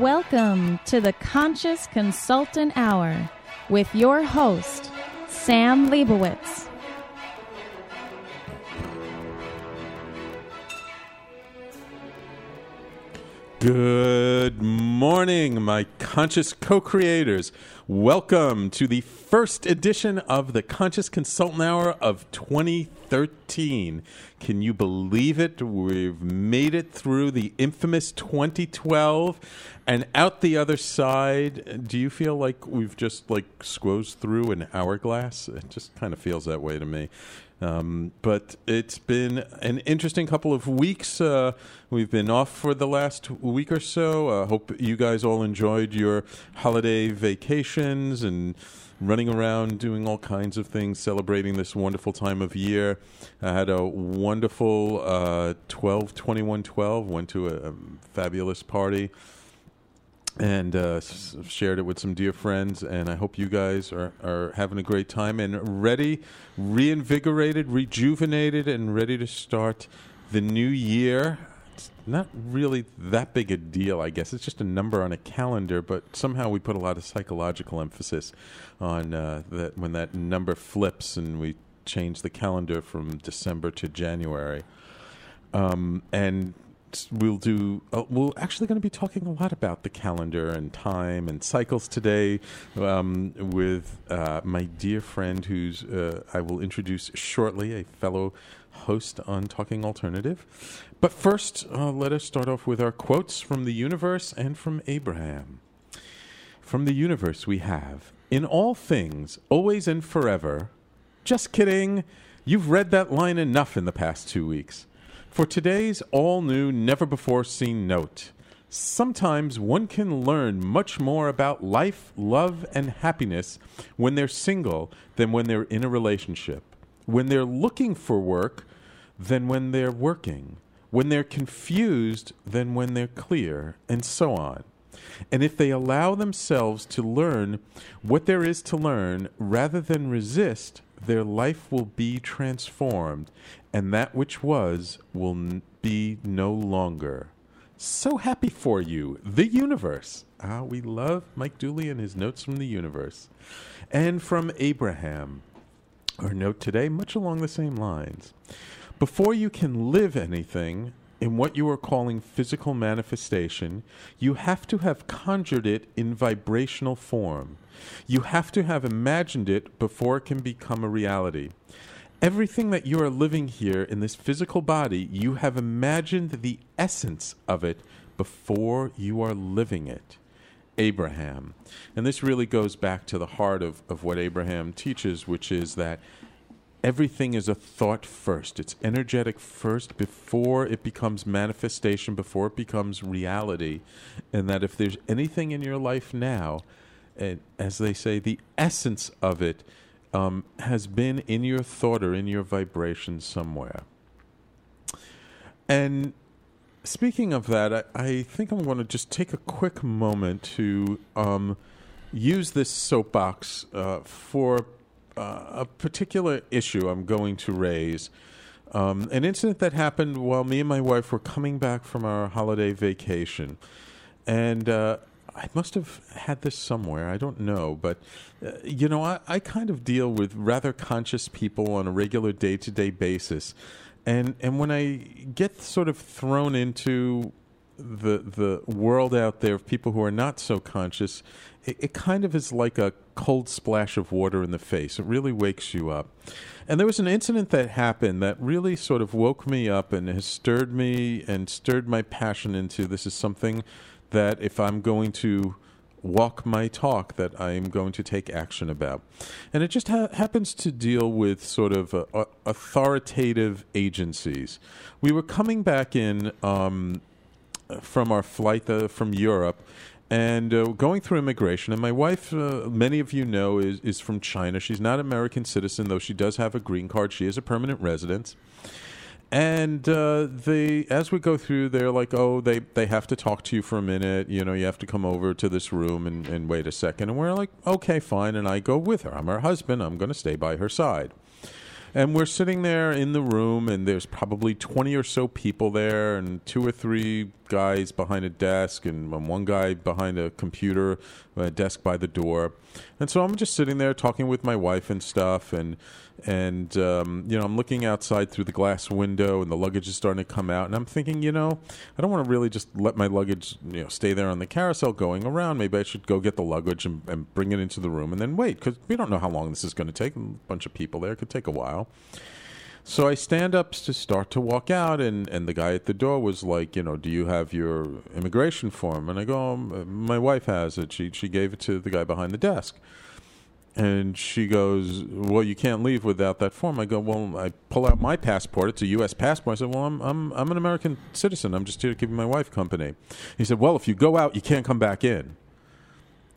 Welcome to the Conscious Consultant Hour with your host, Sam Leibowitz. Good morning, my conscious co creators. Welcome to the first edition of the Conscious Consultant Hour of 2013. Can you believe it? We've made it through the infamous 2012 and out the other side. Do you feel like we've just like squozed through an hourglass? It just kind of feels that way to me. Um, but it's been an interesting couple of weeks. Uh, we've been off for the last week or so. I uh, hope you guys all enjoyed your holiday vacations and running around doing all kinds of things, celebrating this wonderful time of year. I had a wonderful uh, 12 21 12, went to a, a fabulous party and uh, s- shared it with some dear friends. And I hope you guys are, are having a great time and ready, reinvigorated, rejuvenated, and ready to start the new year. It's not really that big a deal, I guess. It's just a number on a calendar, but somehow we put a lot of psychological emphasis on uh, that when that number flips and we change the calendar from December to January. Um, and we'll do uh, we're actually going to be talking a lot about the calendar and time and cycles today um, with uh, my dear friend who's uh, i will introduce shortly a fellow host on talking alternative. But first uh, let us start off with our quotes from the universe and from abraham. From the universe we have in all things always and forever. Just kidding. You've read that line enough in the past two weeks for today's all new, never before seen note, sometimes one can learn much more about life, love, and happiness when they're single than when they're in a relationship, when they're looking for work than when they're working, when they're confused than when they're clear, and so on. And if they allow themselves to learn what there is to learn rather than resist, their life will be transformed, and that which was will n- be no longer. So happy for you, the universe. Ah, we love Mike Dooley and his notes from the universe. And from Abraham, our note today, much along the same lines. Before you can live anything in what you are calling physical manifestation, you have to have conjured it in vibrational form. You have to have imagined it before it can become a reality. Everything that you are living here in this physical body, you have imagined the essence of it before you are living it. Abraham. And this really goes back to the heart of, of what Abraham teaches, which is that everything is a thought first. It's energetic first before it becomes manifestation, before it becomes reality. And that if there's anything in your life now, and as they say, the essence of it um, has been in your thought or in your vibration somewhere. And speaking of that, I, I think I'm going to just take a quick moment to um, use this soapbox uh, for a particular issue I'm going to raise. Um, an incident that happened while me and my wife were coming back from our holiday vacation. And uh, I must have had this somewhere. I don't know. But, uh, you know, I, I kind of deal with rather conscious people on a regular day to day basis. And, and when I get sort of thrown into the the world out there of people who are not so conscious, it, it, kind of is like a cold splash of water in the face. It really wakes you up. And there was an incident that happened that really sort of woke me up and has stirred me and stirred my passion into this is something that if I'm going to walk my talk that I'm going to take action about. And it just ha- happens to deal with sort of uh, authoritative agencies. We were coming back in um, from our flight uh, from Europe and uh, going through immigration. And my wife, uh, many of you know, is, is from China. She's not an American citizen, though she does have a green card. She is a permanent resident. And uh, they, as we go through, they're like, "Oh, they, they have to talk to you for a minute. You know, you have to come over to this room and, and wait a second. And we're like, "Okay, fine." And I go with her. I'm her husband. I'm going to stay by her side. And we're sitting there in the room, and there's probably 20 or so people there, and two or three guys behind a desk and one guy behind a computer, a desk by the door. And so I'm just sitting there talking with my wife and stuff, and and um, you know I'm looking outside through the glass window, and the luggage is starting to come out, and I'm thinking, you know, I don't want to really just let my luggage, you know, stay there on the carousel going around. Maybe I should go get the luggage and, and bring it into the room, and then wait because we don't know how long this is going to take. A bunch of people there it could take a while. So I stand up to start to walk out, and, and the guy at the door was like, you know, do you have your immigration form? And I go, um, my wife has it. She she gave it to the guy behind the desk. And she goes, "Well, you can't leave without that form." I go, "Well, I pull out my passport. It's a U.S. passport." I said, "Well, I'm I'm I'm an American citizen. I'm just here to keep my wife company." He said, "Well, if you go out, you can't come back in."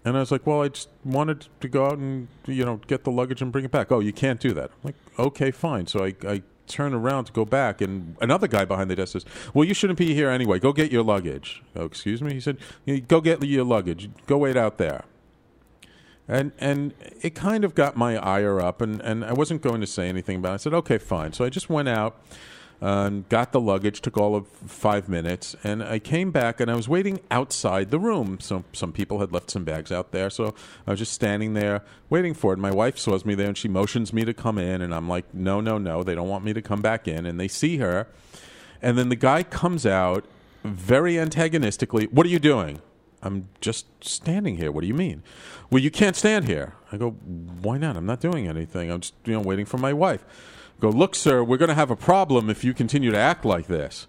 And I was like, "Well, I just wanted to go out and you know get the luggage and bring it back." Oh, you can't do that. I'm like, "Okay, fine." So I I turn around to go back, and another guy behind the desk says, "Well, you shouldn't be here anyway. Go get your luggage." Oh, excuse me. He said, "Go get your luggage. Go wait out there." And and it kind of got my ire up, and, and I wasn't going to say anything about it. I said, okay, fine. So I just went out and got the luggage, took all of five minutes, and I came back and I was waiting outside the room. So some people had left some bags out there, so I was just standing there waiting for it. My wife saws me there and she motions me to come in, and I'm like, no, no, no, they don't want me to come back in. And they see her, and then the guy comes out very antagonistically. What are you doing? I'm just standing here. What do you mean? Well, you can't stand here. I go, why not? I'm not doing anything. I'm just, you know, waiting for my wife. I go, look, sir, we're going to have a problem if you continue to act like this.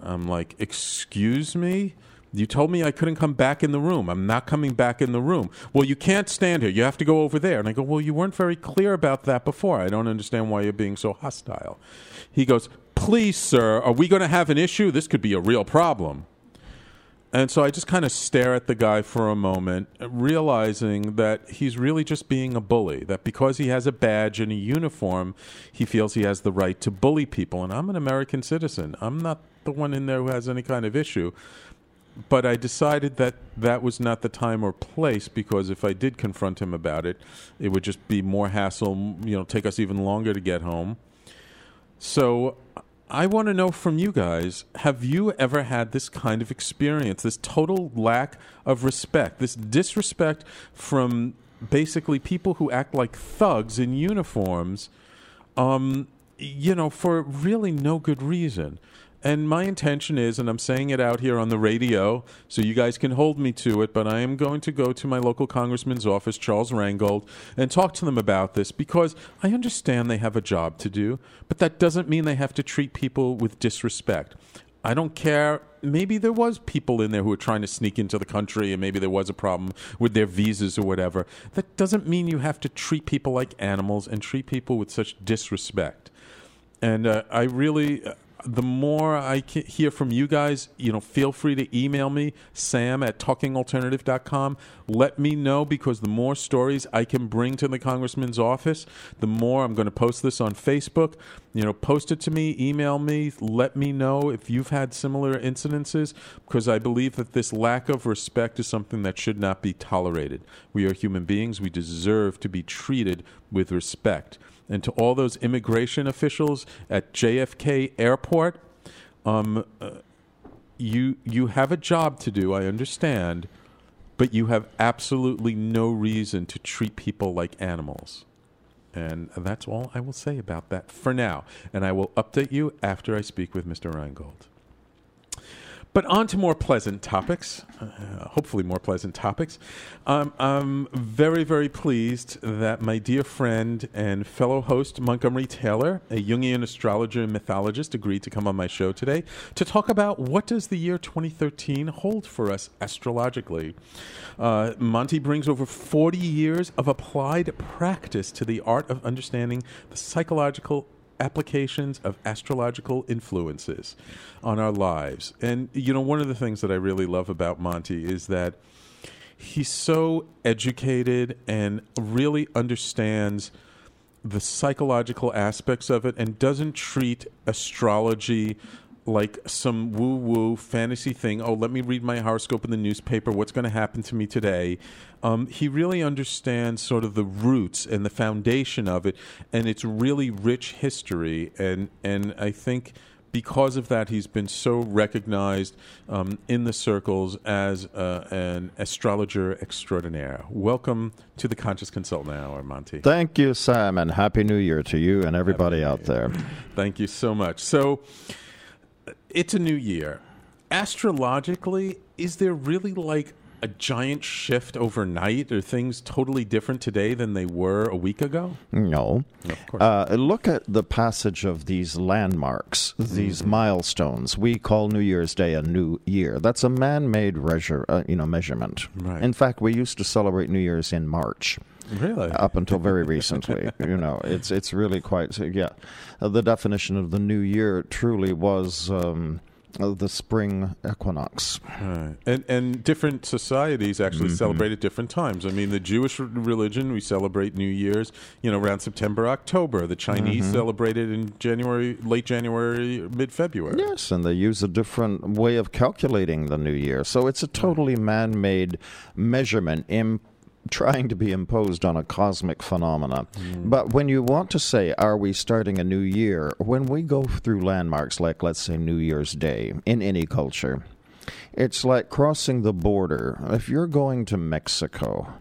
I'm like, excuse me? You told me I couldn't come back in the room. I'm not coming back in the room. Well, you can't stand here. You have to go over there. And I go, Well, you weren't very clear about that before. I don't understand why you're being so hostile. He goes, Please, sir, are we going to have an issue? This could be a real problem. And so I just kind of stare at the guy for a moment, realizing that he's really just being a bully. That because he has a badge and a uniform, he feels he has the right to bully people. And I'm an American citizen. I'm not the one in there who has any kind of issue. But I decided that that was not the time or place because if I did confront him about it, it would just be more hassle, you know, take us even longer to get home. So I want to know from you guys have you ever had this kind of experience, this total lack of respect, this disrespect from basically people who act like thugs in uniforms, um, you know, for really no good reason? And my intention is, and I'm saying it out here on the radio so you guys can hold me to it, but I am going to go to my local congressman's office, Charles Rangel, and talk to them about this because I understand they have a job to do, but that doesn't mean they have to treat people with disrespect. I don't care. Maybe there was people in there who were trying to sneak into the country, and maybe there was a problem with their visas or whatever. That doesn't mean you have to treat people like animals and treat people with such disrespect. And uh, I really, the more I hear from you guys, you know, feel free to email me, sam at talkingalternative.com. Let me know because the more stories I can bring to the congressman's office, the more I'm going to post this on Facebook. You know, post it to me, email me, let me know if you've had similar incidences because I believe that this lack of respect is something that should not be tolerated. We are human beings, we deserve to be treated with respect and to all those immigration officials at JFK Airport, um, uh, you you have a job to do. I understand, but you have absolutely no reason to treat people like animals. And that's all I will say about that for now. And I will update you after I speak with Mr. Rangel. But on to more pleasant topics, uh, hopefully, more pleasant topics. Um, I'm very, very pleased that my dear friend and fellow host, Montgomery Taylor, a Jungian astrologer and mythologist, agreed to come on my show today to talk about what does the year 2013 hold for us astrologically. Uh, Monty brings over 40 years of applied practice to the art of understanding the psychological applications of astrological influences on our lives. And, you know, one of the things that I really love about Monty is that he's so educated and really understands the psychological aspects of it and doesn't treat astrology like some woo woo fantasy thing. Oh, let me read my horoscope in the newspaper. What's going to happen to me today? Um, he really understands sort of the roots and the foundation of it, and it's really rich history. And and I think because of that, he's been so recognized um, in the circles as uh, an astrologer extraordinaire. Welcome to the Conscious Consultant Hour, Monty. Thank you, Sam, and Happy New Year to you and everybody out there. Thank you so much. So, it's a new year. Astrologically, is there really like a giant shift overnight? Are things totally different today than they were a week ago? No. Of course. Uh, look at the passage of these landmarks, these Mm-hmm. milestones. We call New Year's Day a new year. That's a man-made measure, uh, you know, measurement. Right. In fact, we used to celebrate New Year's in March. Really? up until very recently. you know, it's it's really quite yeah. Uh, the definition of the new year truly was um, uh, the spring equinox. Right. And and different societies actually celebrate at different times. I mean, the Jewish religion we celebrate New Year's, you know, around September, October. The Chinese celebrate it in January, late January, mid February. Yes, and they use a different way of calculating the new year. So it's a totally man-made measurement. Im- Trying to be imposed on a cosmic phenomena. Mm. But when you want to say, are we starting a new year? When we go through landmarks like, let's say, New Year's Day in any culture, It's like crossing the border. If you're going to Mexico,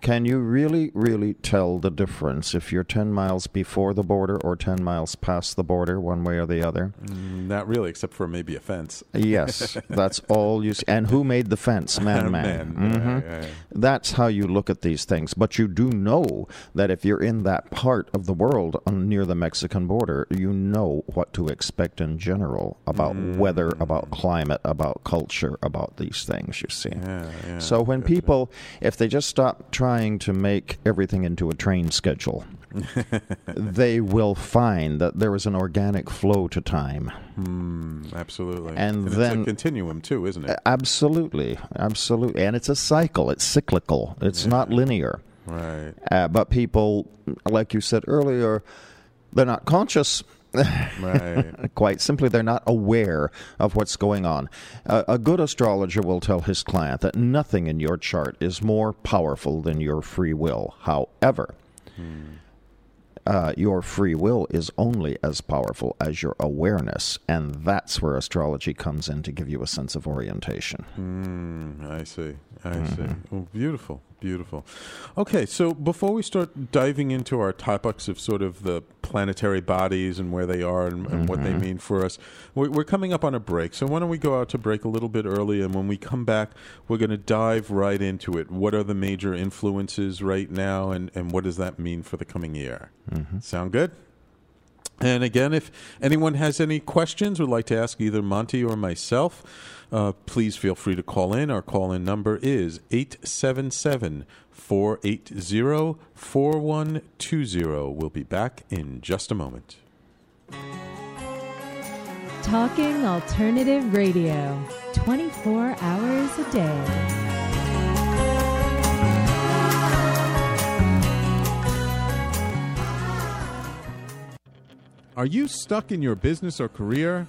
can you really, really tell the difference if you're 10 miles before the border or 10 miles past the border, one way or the other? Mm, Not really, except for maybe a fence. Yes, that's all you see. And who made the fence? Man, man. Man, Mhm. yeah, yeah. That's how you look at these things. But you do know that if you're in that part of the world on, near the Mexican border, you know what to expect in general about weather, about climate, about culture, about these things, you see. Yeah, yeah. So when people, if they just stop trying to make everything into a train schedule, they will find that there is an organic flow to time. Mm, absolutely. And it's then- a continuum too, isn't it? Absolutely, absolutely, and it's a cycle. It's cyclical. It's not linear. right. Uh, but people, like you said earlier, they're not conscious. Right. Quite simply, they're not aware of what's going on. Uh, a good astrologer will tell his client that nothing in your chart is more powerful than your free will. However, uh, your free will is only as powerful as your awareness, and that's where astrology comes in to give you a sense of orientation. Mm, I see. I see. Mm-hmm. Oh, beautiful, beautiful. Okay, so before we start diving into our topics of sort of the planetary bodies and where they are and, and what Mm-hmm. they mean for us, we're, we're coming up on a break. So why don't we go out to break a little bit early, and when we come back, we're going to dive right into it. What are the major influences right now, and, and what does that mean for the coming year? Mm-hmm. Sound good? And again, if anyone has any questions, would like to ask either Monty or myself, uh, please feel free to call in. Our call in number is 877 480 4120. We'll be back in just a moment. Talking Alternative Radio, 24 hours a day. Are you stuck in your business or career?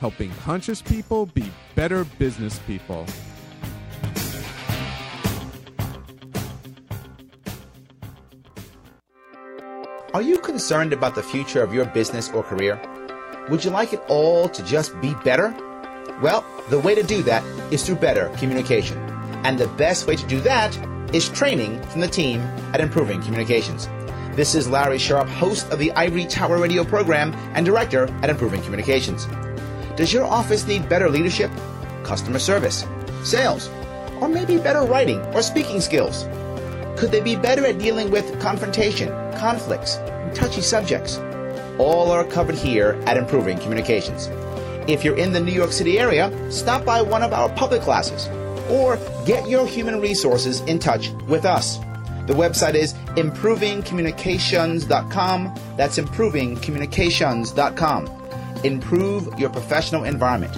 helping conscious people be better business people. Are you concerned about the future of your business or career? Would you like it all to just be better? Well, the way to do that is through better communication. And the best way to do that is training from the team at Improving Communications. This is Larry Sharp, host of the Ivory Tower Radio program and director at Improving Communications. Does your office need better leadership, customer service, sales, or maybe better writing or speaking skills? Could they be better at dealing with confrontation, conflicts, and touchy subjects? All are covered here at Improving Communications. If you're in the New York City area, stop by one of our public classes or get your human resources in touch with us. The website is improvingcommunications.com. That's improvingcommunications.com. improve your professional environment,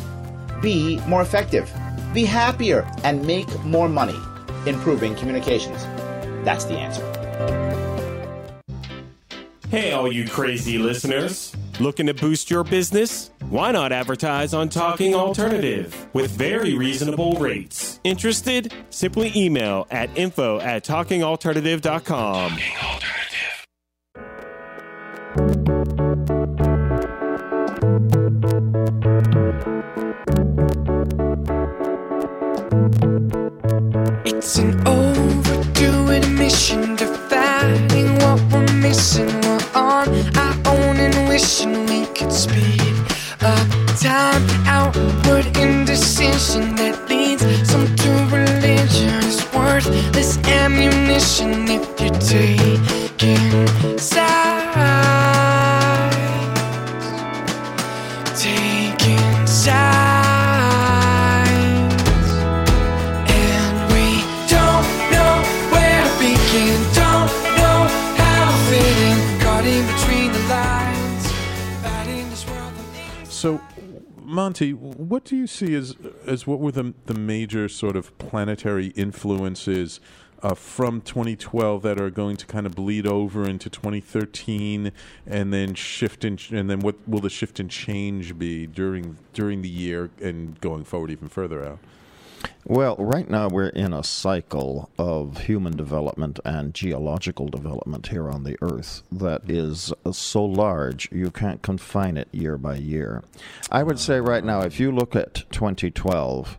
be more effective, be happier, and make more money improving communications. That's the answer. Hey, all you crazy listeners. Looking to boost your business? Why not advertise on Talking Alternative with very reasonable rates? Interested? Simply email at info at talkingalternative.com. Talking Alternative. Admission Monty, what do you see as as what were the the major sort of planetary influences uh, from 2012 that are going to kind of bleed over into 2013, and then shift in, and then what will the shift and change be during during the year and going forward even further out? Well, right now we're in a cycle of human development and geological development here on the Earth that is so large you can't confine it year by year. I would say right now, if you look at 2012,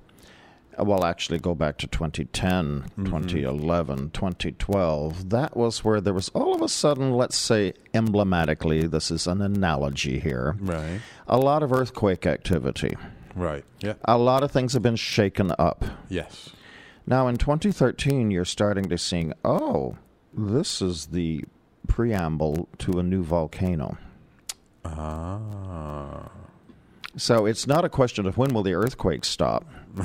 uh, well, actually go back to 2010, 2011, 2012, that was where there was all of a sudden, let's say emblematically, this is an analogy here, Right. a lot of earthquake activity. Right. Yeah. A lot of things have been shaken up. Yes. Now, in 2013, you're starting to see, oh, this is the preamble to a new volcano. Ah. So it's not a question of when will the earthquake stop.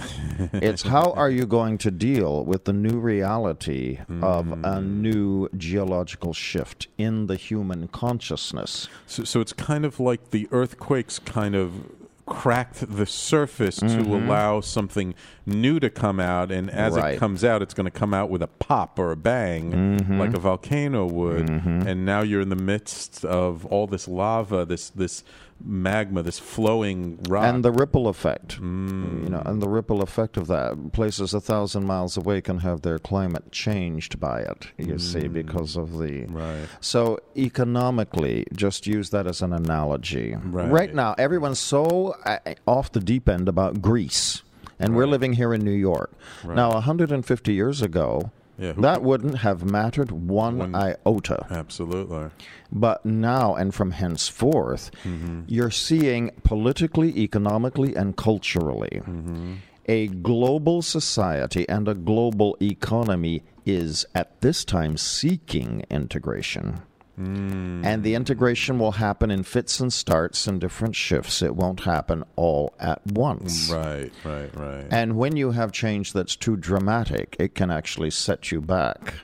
it's how are you going to deal with the new reality of a new geological shift in the human consciousness. So, so it's kind of like the earthquakes kind of cracked the surface to mm-hmm. allow something new to come out, and as Right. it comes out, it's going to come out with a pop or a bang, mm-hmm. like a volcano would. Mm-hmm. And now you're in the midst of all this lava, this this magma, this flowing rock. And the ripple effect, you know, and the ripple effect of that. Places a thousand miles away can have their climate changed by it. You see, because of the Right. So economically, just use that as an analogy. Right. now, everyone's so uh, off the deep end about Greece, and we're living here in New York. Now, 150 years ago. Yeah, that wouldn't have mattered one, One- iota. Absolutely. But now and from henceforth, Mm-hmm. you're seeing politically, economically, and culturally Mm-hmm. a global society and a global economy is at this time seeking integration. Mm. And the integration will happen in fits and starts and different shifts. It won't happen all at once. Right, right, right. And when you have change that's too dramatic, it can actually set you back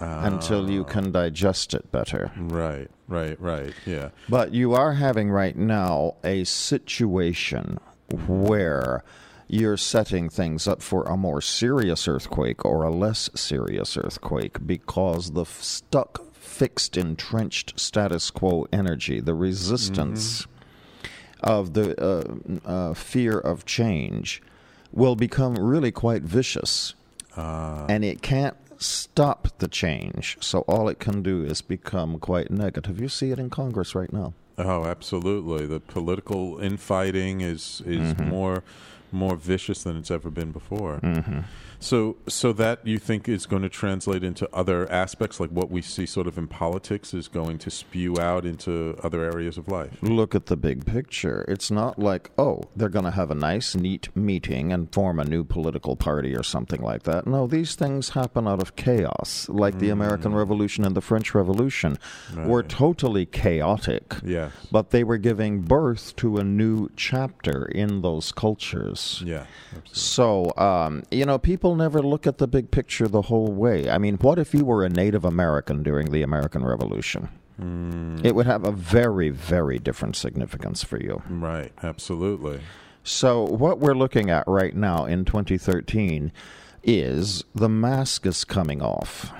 until you can digest it better. right, right, right. Yeah. But you are having right now a situation where you're setting things up for a more serious earthquake or a less serious earthquake because the f- stuck, fixed, entrenched status quo energy, the resistance of the uh, uh, fear of change, will become really quite vicious. And it can't stop the change. So all it can do is become quite negative. You see it in Congress right now. Oh, absolutely. The political infighting is is more more vicious than it's ever been before. Mm-hmm. So, so that you think is going to translate into other aspects, like what we see sort of in politics, is going to spew out into other areas of life. Look at the big picture. It's not like, oh, they're going to have a nice, neat meeting and form a new political party or something like that. No, these things happen out of chaos, like the American mm. Revolution and the French Revolution were totally chaotic. Yes. But they were giving birth to a new chapter in those cultures. Yeah, absolutely. So, um, you know, people never look at the big picture the whole way. I mean, what if you were a Native American during the American Revolution? It would have a very, very different significance for you. Right. Absolutely. So, what we're looking at right now in 2013 is the mask is coming off.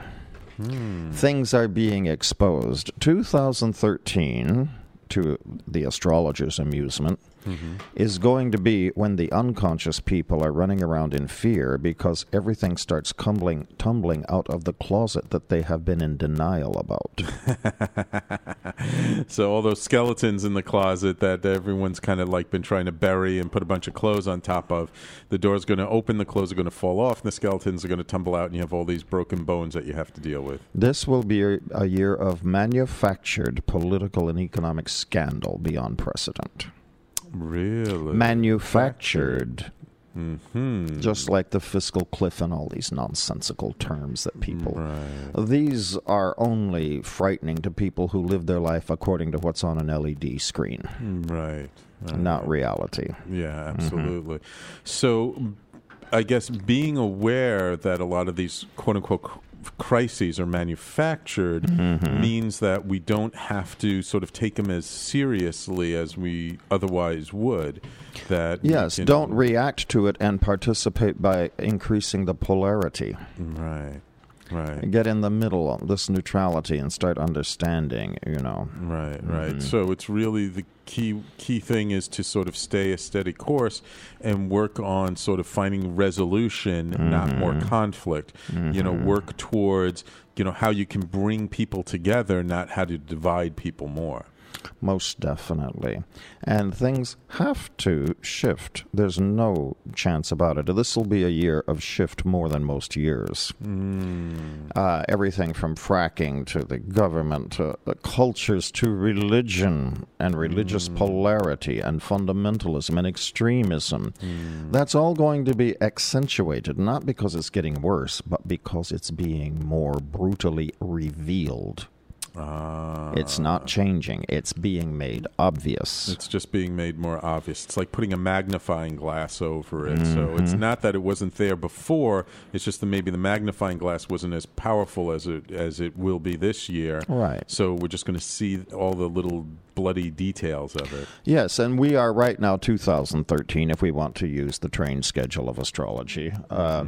Things are being exposed. 2013, to the astrologer's amusement, Mm-hmm. is going to be when the unconscious people are running around in fear because everything starts tumbling, tumbling out of the closet that they have been in denial about. So all those skeletons in the closet that everyone's kind of like been trying to bury and put a bunch of clothes on top of, the door's going to open, the clothes are going to fall off, and the skeletons are going to tumble out, and you have all these broken bones that you have to deal with. This will be a, a year of manufactured political and economic scandal beyond precedent. Really? Manufactured. hmm Just like the fiscal cliff and all these nonsensical terms that people. Right. These are only frightening to people who live their life according to what's on an LED screen, Right. right. not reality. Yeah, absolutely. So, I guess being aware that a lot of these quote unquote crises are manufactured Mm-hmm. means that we don't have to sort of take them as seriously as we otherwise would. That Yes, don't react to it and participate by increasing the polarity. Right. Right. Get in the middle, of this neutrality, and start understanding, you know. Right, right. Mm-hmm. So it's really the key key thing is to sort of stay a steady course and work on sort of finding resolution, not mm-hmm. more conflict. You know, mm-hmm. work towards you know how you can bring people together, not how to divide people more. Most definitely. And things have to shift. There's no chance about it. This will be a year of shift more than most years. Hmm. Uh, everything from fracking to the government to the cultures to religion and religious hmm. polarity and fundamentalism and extremism. Hmm. That's all going to be accentuated, not because it's getting worse, but because it's being more brutally revealed. Uh, It's not changing. It's being made obvious. It's just being made more obvious. It's like putting a magnifying glass over it. So it's not that it wasn't there before. It's just that maybe the magnifying glass wasn't as powerful as it as it will be this year. Right. So we're just going to see all the little bloody details of it. Yes, and we are right now 2013 if we want to use the train schedule of astrology. Uh,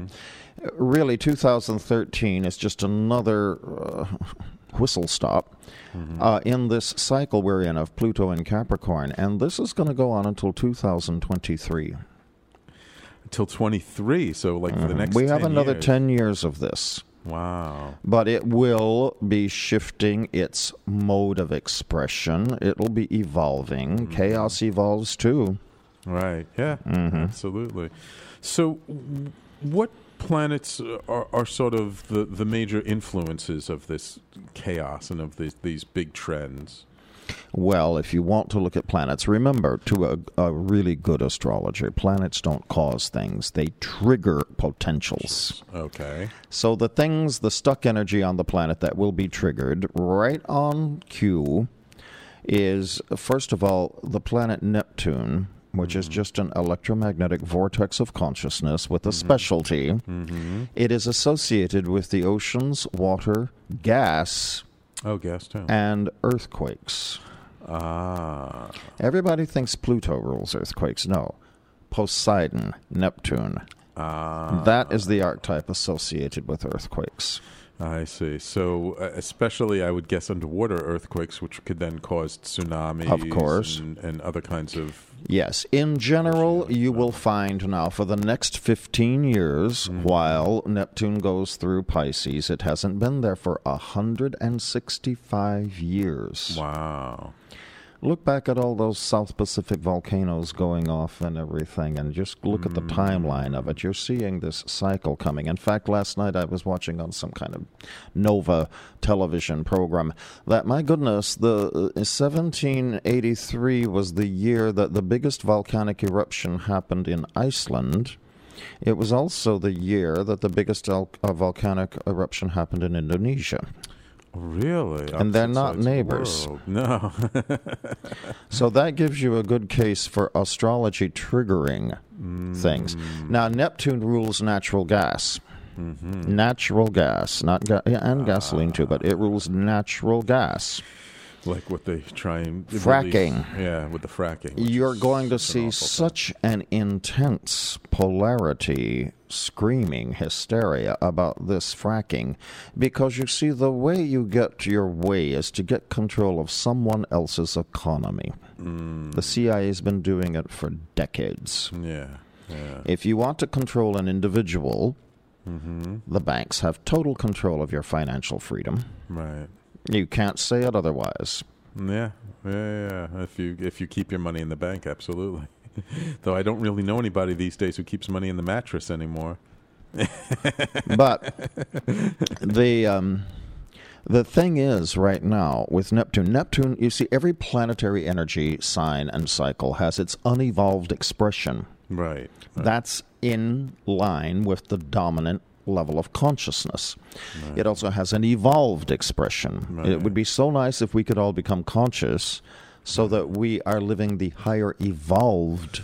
really, 2013 is just another uh, whistle stop uh, in this cycle we're in of Pluto and Capricorn, and this is going to go on until 2023. Until 23. So like for the next we have 10 another years. 10 years of this. Wow. But it will be shifting its mode of expression. It'll be evolving. Chaos evolves too. Right. Yeah. Mm-hmm. Absolutely. So, what planets are, are sort of the, the major influences of this chaos and of these these big trends? Well, if you want to look at planets, remember to a, a really good astrologer, planets don't cause things, they trigger potentials. Okay. So the things, the stuck energy on the planet that will be triggered right on cue is, first of all, the planet Neptune. Which is just an electromagnetic vortex of consciousness with a specialty. It is associated with the oceans, water, gas, Oh, gas too. and earthquakes. Ah. Everybody thinks Pluto rules earthquakes. No. Poseidon, Neptune. Ah. That is the archetype associated with earthquakes. I see. So, uh, especially, I would guess underwater earthquakes, which could then cause tsunamis, Of course. and, and other kinds of. Yes, in general, you will find now for the next 15 years, while Neptune goes through Pisces, it hasn't been there for 165 years. Wow. Look back at all those South Pacific volcanoes going off and everything, and just look at the timeline of it. You're seeing this cycle coming. In fact, last night I was watching on some kind of Nova television program that, my goodness, the uh, 1783 was the year that the biggest volcanic eruption happened in Iceland. It was also the year that the biggest al- uh, volcanic eruption happened in Indonesia. Really? And they're not sides of the neighbors. world. No. So that gives you a good case for astrology triggering things. Mm. Now, Neptune rules natural gas. Mm-hmm. Natural gas, not ga- and ah. gasoline too, but it rules natural gas. like what they try and release- Fracking. Yeah, with the fracking. You're going to an see awful thing. such an intense polarity, screaming hysteria about this fracking because you see, the way you get your way is to get control of someone else's economy. Mm. The CIA's been doing it for decades. Yeah, yeah. If you want to control an individual, Mm-hmm. the banks have total control of your financial freedom. Right. You can't say it otherwise. Yeah, yeah, yeah. If you if you keep your money in the bank, absolutely. Though I don't really know anybody these days who keeps money in the mattress anymore. but the um, the thing is, right now with Neptune, Neptune, you see, every planetary energy sign and cycle has its unevolved expression. Right. That's in line with the dominant level of consciousness. Right. It also has an evolved expression. Right. It would be so nice if we could all become conscious so that we are living the higher evolved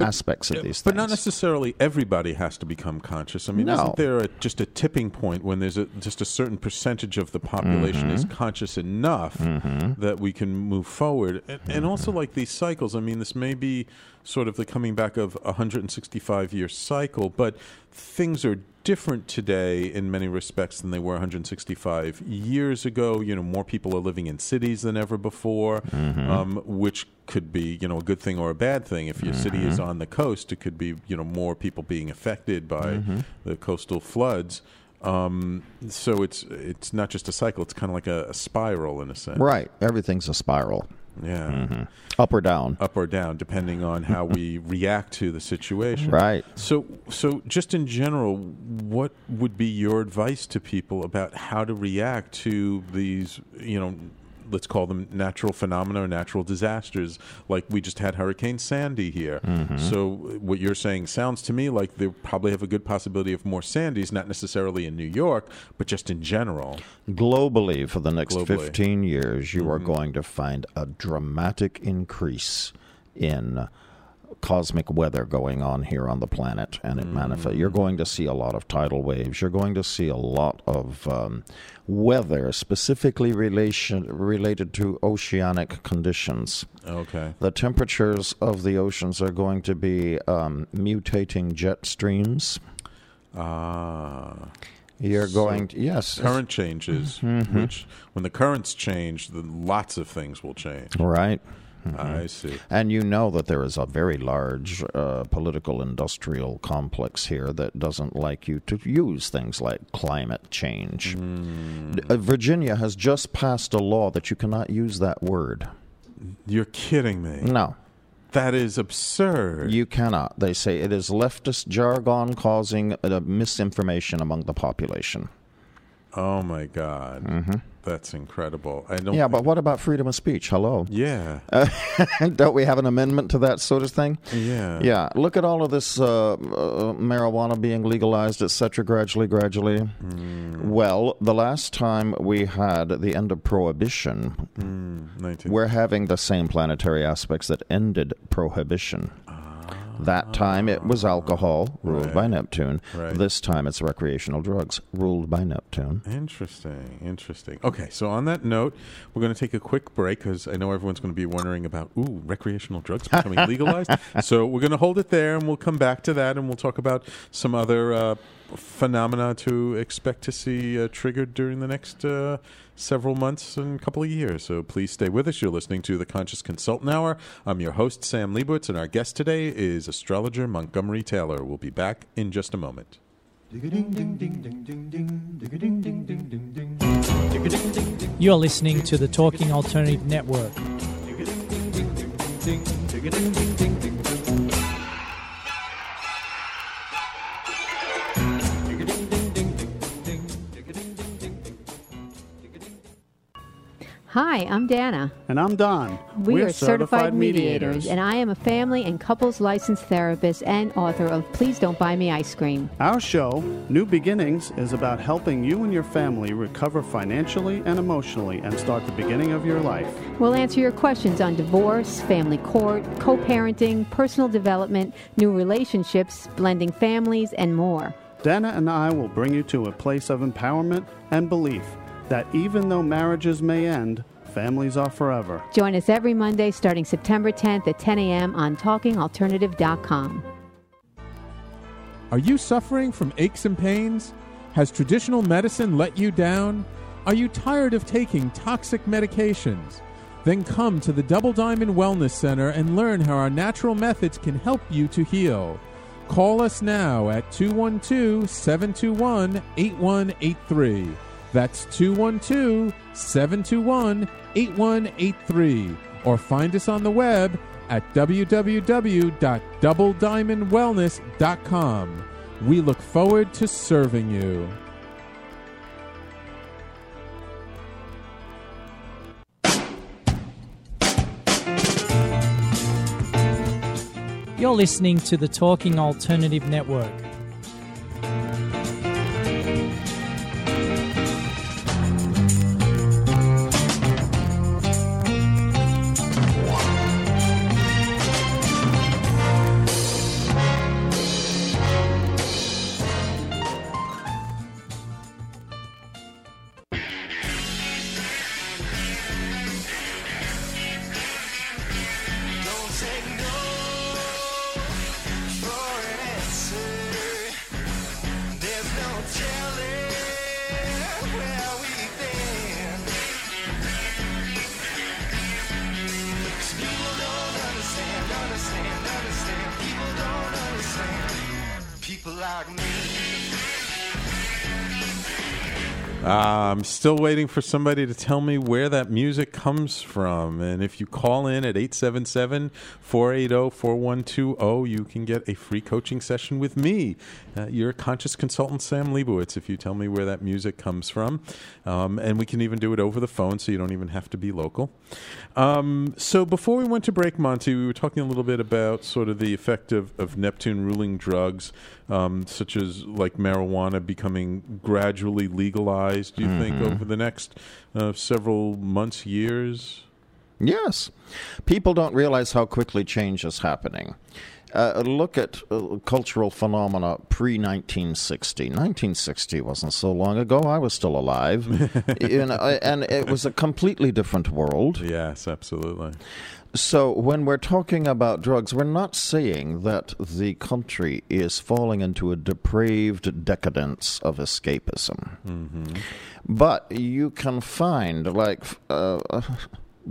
aspects of these But things. not necessarily everybody has to become conscious. I mean, No. isn't there a, just a tipping point when there's a, just a certain percentage of the population is Mm-hmm. conscious enough that we can move forward? And, and also, like these cycles, I mean, this may be sort of the coming back of a 165 year cycle, but things are different today in many respects than they were 165 years ago. You know, more people are living in cities than ever before, um, which could be you know a good thing or a bad thing. If your city is on the coast, it could be you know more people being affected by the coastal floods. Um, so it's it's not just a cycle; it's kind of like a, a spiral in a sense. Right. Everything's a spiral, Yeah. Mm-hmm. up or down. Up or down, depending on how we react to the situation. Right. So, so just in general, what would be your advice to people about how to react to these, you know, let's call them natural phenomena or natural disasters? Like we just had Hurricane Sandy here. Mm-hmm. So, what you're saying sounds to me like they probably have a good possibility of more Sandys, not necessarily in New York, but just in general. Globally, for the next Globally. 15 years, you are mm-hmm. going to find a dramatic increase in cosmic weather going on here on the planet, and it manifests. You're going to see a lot of tidal waves. You're going to see a lot of um, weather, specifically relation related to oceanic conditions. Okay. The temperatures of the oceans are going to be um, mutating jet streams. Ah. You're So- going to, yes. current changes, Mm-hmm. which when the currents change, then lots of things will change. Right. I see. And you know that there is a very large uh, political industrial complex here that doesn't like you to use things like climate change. Uh, Virginia has just passed a law that you cannot use that word. You're kidding me. No, That is absurd. you cannot. They say it is leftist jargon causing uh, misinformation among the population. oh my god, that's incredible. I don't. Yeah, but what about freedom of speech? Hello. yeah, Don't we have an amendment to that sort of thing? yeah, Yeah, look at all of this uh, uh, marijuana being legalized, etc., gradually, gradually. Hmm. Well, the last time we had the end of prohibition, Mm, 19. we're having the same planetary aspects that ended prohibition. That time it was alcohol, ruled by Neptune. Right. This time it's recreational drugs, ruled by Neptune. Interesting, interesting. Okay, so on that note, we're going to take a quick break because I know everyone's going to be wondering about ooh recreational drugs becoming legalized. so we're going to hold it there, and we'll come back to that, and we'll talk about some other uh, phenomena to expect to see uh, triggered during the next uh, several months and a couple of years. So please stay with us. You're listening to the Conscious Consultant Hour. I'm your host Sam Liebowitz, and our guest today is astrologer Montgomery Taylor. We'll be back in just a moment. You're listening to the Talking Alternative Network. Hi, I'm Dana. And I'm Don. We We're are certified, mediators, and I am a family and couples licensed therapist and author of Please Don't Buy Me Ice Cream. Our show, New Beginnings, is about helping you and your family recover financially and emotionally and start the beginning of your life. We'll answer your questions on divorce, family court, co parenting, personal development, new relationships, blending families, and more. Dana and I will bring you to a place of empowerment and belief that even though marriages may end, families are forever. Join us every Monday starting September 10th at 10 a.m. on TalkingAlternative.com. Are you suffering from aches and pains? Has traditional medicine let you down? Are you tired of taking toxic medications? Then come to the Double Diamond Wellness Center and learn how our natural methods can help you to heal. Call us now at 212 721 8183. That's 212 721 8183. Or find us on the web at www.doublediamondwellness.com. We look forward to serving you. You're listening to the Talking Alternative Network. Still waiting for somebody to tell me where that music comes from. And if you call in at 877 480 4120, you can get a free coaching session with me. Uh, you're a conscious consultant, Sam Leibowitz, if you tell me where that music comes from. Um, and we can even do it over the phone, so you don't even have to be local. Um, so before we went to break, Monty, we were talking a little bit about sort of the effect of, of Neptune ruling drugs, um, such as like marijuana becoming gradually legalized. Do you think Mhm. over the next uh, several months, years? Yes. People don't realize how quickly change is happening. Uh, look at uh, cultural phenomena pre 1960. 1960 wasn't so long ago. I was still alive. you know, and it was a completely different world. Yes, absolutely. So, when we're talking about drugs, we're not saying that the country is falling into a depraved decadence of escapism. Mm-hmm. But you can find, like, uh,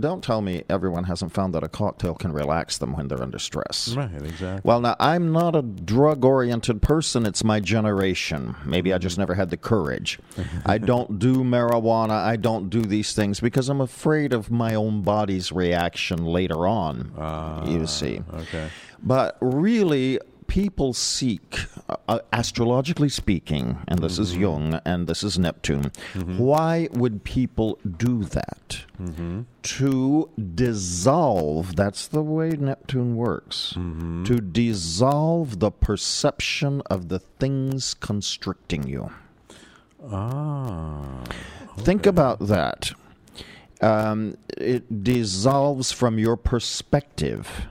don't tell me everyone hasn't found that a cocktail can relax them when they're under stress. Right, exactly. Well, now, I'm not a drug oriented person. It's my generation. Maybe I just mm-hmm. never had the courage. I don't do marijuana. I don't do these things because I'm afraid of my own body's reaction later on. you ah, see. Okay. But really, people seek, uh, uh, astrologically speaking, and this is Jung and this is Neptune, why would people do that? To dissolve, that's the way Neptune works, to dissolve the perception of the things constricting you. Ah. Think about that. Um, it dissolves from your perspective.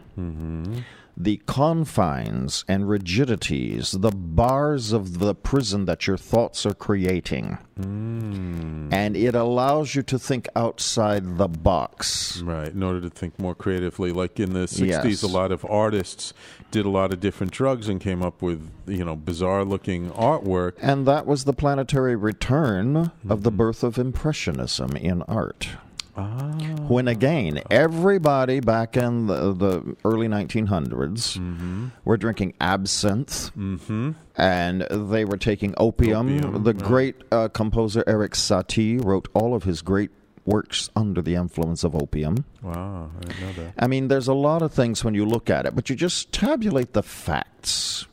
The confines and rigidities, the bars of the prison that your thoughts are creating. Hmm. And it allows you to think outside the box. Right, in order to think more creatively. Like in the 60s, Yes. a lot of artists did a lot of different drugs and came up with, you know, bizarre looking artwork. And that was the planetary return of the hmm. birth of Impressionism in art. Ah. When again, everybody back in the, the early 1900s were drinking absinthe and they were taking opium. Opium, the right. great uh, composer Erik Satie wrote all of his great works under the influence of opium. Wow, I didn't know that. I mean, there's a lot of things when you look at it, but you just tabulate the facts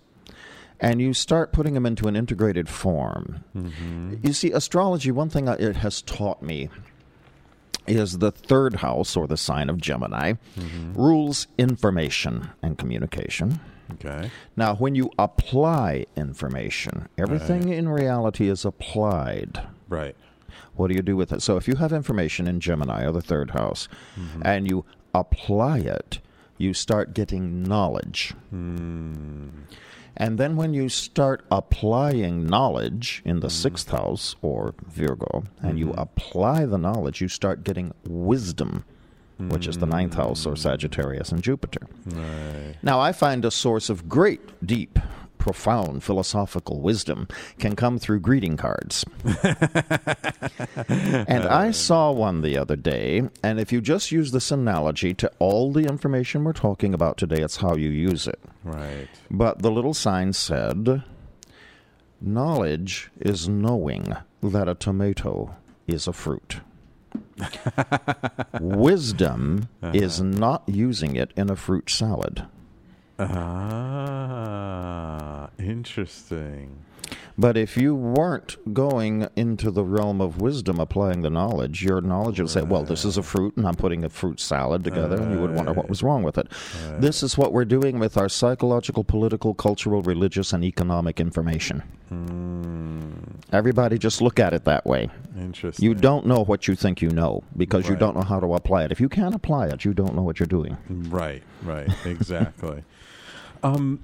and you start putting them into an integrated form. You see, astrology, one thing it has taught me is the third house, or the sign of Gemini, rules information and communication. Okay. Now, when you apply information, everything in reality is applied. Right. What do you do with it? So, if you have information in Gemini or the third house Mm-hmm. and you apply it, you start getting knowledge. Hmm. And then when you start applying knowledge in the mm. sixth house or Virgo, and you mm-hmm. apply the knowledge, you start getting wisdom, which is the ninth house or mm. Sagittarius and Jupiter. Right. Now, I find a source of great, deep, profound philosophical wisdom can come through greeting cards. and I saw one the other day, and if you just use this analogy to all the information we're talking about today, it's how you use it. Right. But the little sign said, Knowledge is knowing that a tomato is a fruit. Wisdom uh-huh. is not using it in a fruit salad. Ah, interesting. But if you weren't going into the realm of wisdom, applying the knowledge, your knowledge would say, well, this is a fruit, and I'm putting a fruit salad together, and you would wonder what was wrong with it. This is what we're doing with our psychological, political, cultural, religious, and economic information. Mm. Everybody just look at it that way. Interesting. You don't know what you think you know because you don't know how to apply it. If you can't apply it, you don't know what you're doing. Right, right, exactly. um,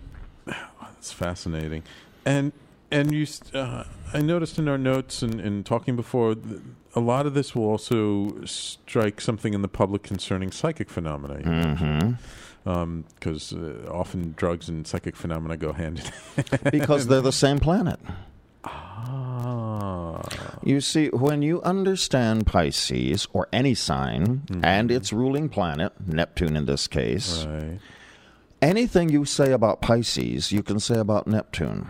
that's fascinating, and and you, uh, I noticed in our notes and, and talking before, th- a lot of this will also strike something in the public concerning psychic phenomena. Mm-hmm. Because uh, often drugs and psychic phenomena go hand in hand. Because they're the same planet. Ah, You see, when you understand Pisces or any sign and its ruling planet, Neptune in this case, right. anything you say about Pisces, you can say about Neptune.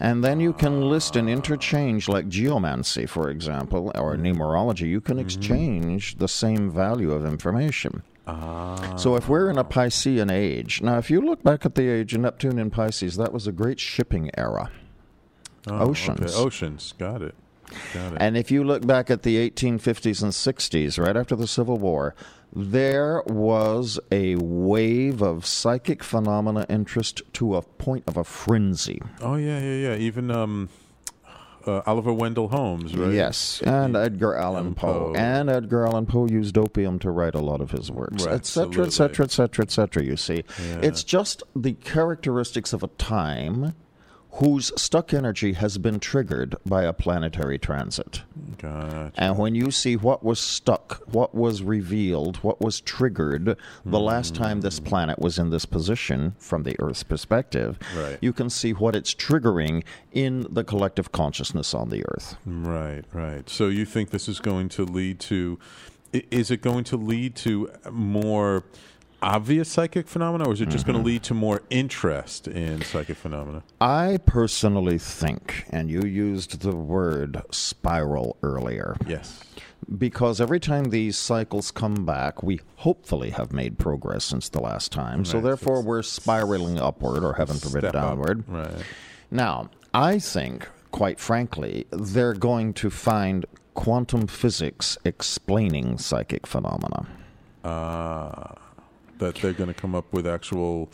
And then you can list and interchange, like geomancy, for example, or numerology. You can exchange the same value of information. Ah, So if we're in a Piscean age, now if you look back at the age of Neptune in Pisces, that was a great shipping era. oh, oceans. Okay. Oceans. Got it. Got it. And if you look back at the 1850s and 60s, right after the Civil War, there was a wave of psychic phenomena interest to a point of a frenzy. oh yeah, yeah, yeah. Even um, uh, Oliver Wendell Holmes, right? Yes, and Edgar Allan Poe. Poe. And Edgar Allan Poe used opium to write a lot of his works, etc., etc., etc., etc. You see, Yeah. it's just the characteristics of a time whose stuck energy has been triggered by a planetary transit. Gotcha. And when you see what was stuck, what was revealed, what was triggered the last hmm. time this planet was in this position from the Earth's perspective, Right. you can see what it's triggering in the collective consciousness on the Earth. Right, right. So you think this is going to lead to? Is it going to lead to more obvious psychic phenomena, or is it just Mm-hmm. going to lead to more interest in psychic phenomena? I personally think, and you used the word spiral earlier, Yes. because every time these cycles come back, we hopefully have made progress since the last time. so therefore, it's- we're spiraling upward, or heaven forbid, Step up. downward. Right. Now, I think, quite frankly, they're going to find quantum physics explaining psychic phenomena. Uh, that they're going to come up with actual.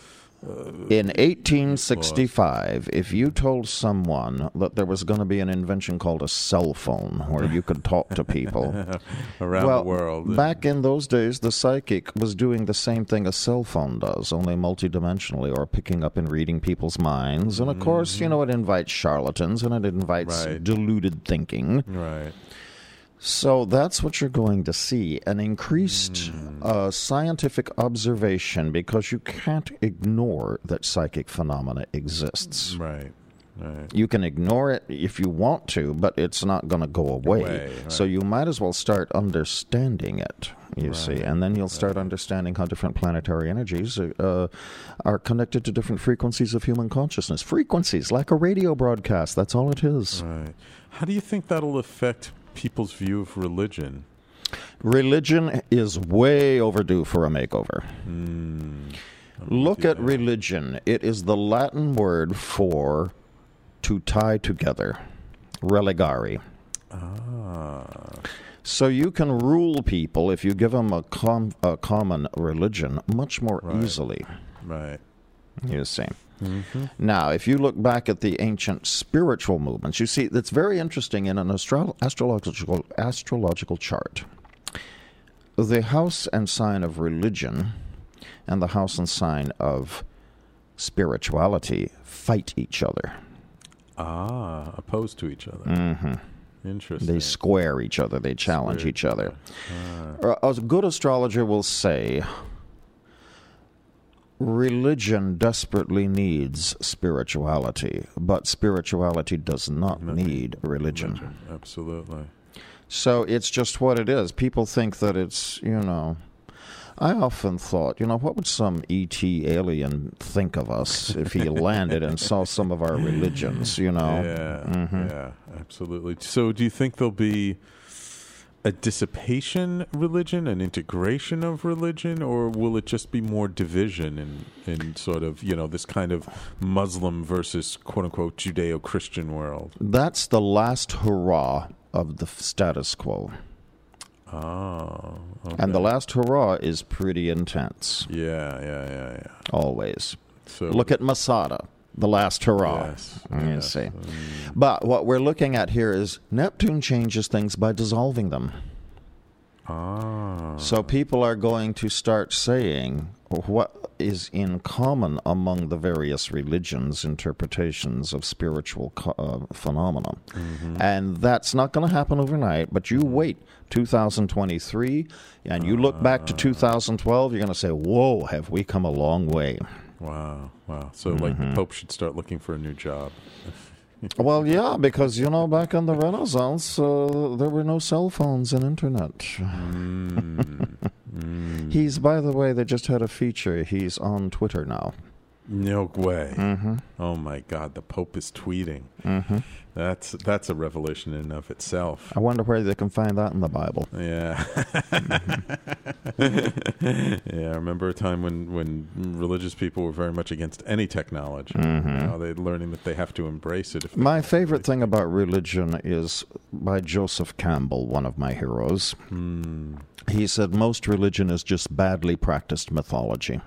In 1865, if you told someone that there was going to be an invention called a cell phone where you could talk to people, Around well, the world. back in those days, the psychic was doing the same thing a cell phone does, only multidimensionally, or picking up and reading people's minds. And of course, you know, it invites charlatans and it invites Mm-hmm. Right. deluded thinking. right. So that's what you're going to see an increased Mm. uh, scientific observation because you can't ignore that psychic phenomena exists. Right. Right. You can ignore it if you want to, but it's not going to go away. Away, So you might as well start understanding it, you see, and then you'll start understanding how different planetary energies uh, are connected to different frequencies of human consciousness. Frequencies, like a radio broadcast, that's all it is. Right. How do you think that'll affect people's view of religion? Religion is way overdue for a makeover. Hmm. Look at religion. It is the Latin word for to tie together, religare. Ah. So you can rule people if you give them a, com- a common religion much more Right. easily. Right. You see. Mm-hmm. Now, if you look back at the ancient spiritual movements, you see that's very interesting in an astro- astrological astrological chart. The house and sign of religion and the house and sign of spirituality fight each other. Ah, opposed to each other. Mm-hmm. Interesting. They square each other. They challenge Square each other. Ah. A good astrologer will say religion desperately needs spirituality, but spirituality does not need religion. Absolutely. So it's just what it is. People think that it's, you know. I often thought, you know, what would some ET alien think of us if he landed and saw some of our religions, you know? Yeah, Mhm. yeah, absolutely. So, do you think there'll be a dissipation religion, an integration of religion, or will it just be more division in, in sort of, you know, this kind of Muslim versus quote unquote Judeo Christian world? That's the last hurrah of the status quo. Oh. And the last hurrah is pretty intense, Yeah, yeah, yeah, yeah. always. So, Look at Masada, the last hurrah. Yes, You yes. see. But what we're looking at here is Neptune changes things by dissolving them. Ah. So people are going to start saying what is in common among the various religions' interpretations of spiritual co- uh, phenomena. And that's not going to happen overnight, but you wait 2023 and you look back to 2012, you're going to say, Whoa, have we come a long way? Wow, wow. So, like, Mm-hmm. the Pope should start looking for a new job. Well, yeah, because you know, back in the Renaissance, uh, there were no cell phones and internet. Mm. He's, by the way, they just had a feature. He's on Twitter now. No way. Mm-hmm. Oh my God, the Pope is tweeting. Mm-hmm. That's that's a revelation in and of itself. I wonder where they can find that in the Bible. Yeah. yeah, I remember a time when, when religious people were very much against any technology. Now they're learning that they have to embrace it. My favorite thing about religion is by Joseph Campbell, one of my heroes. Hmm. He said most religion is just badly practiced mythology.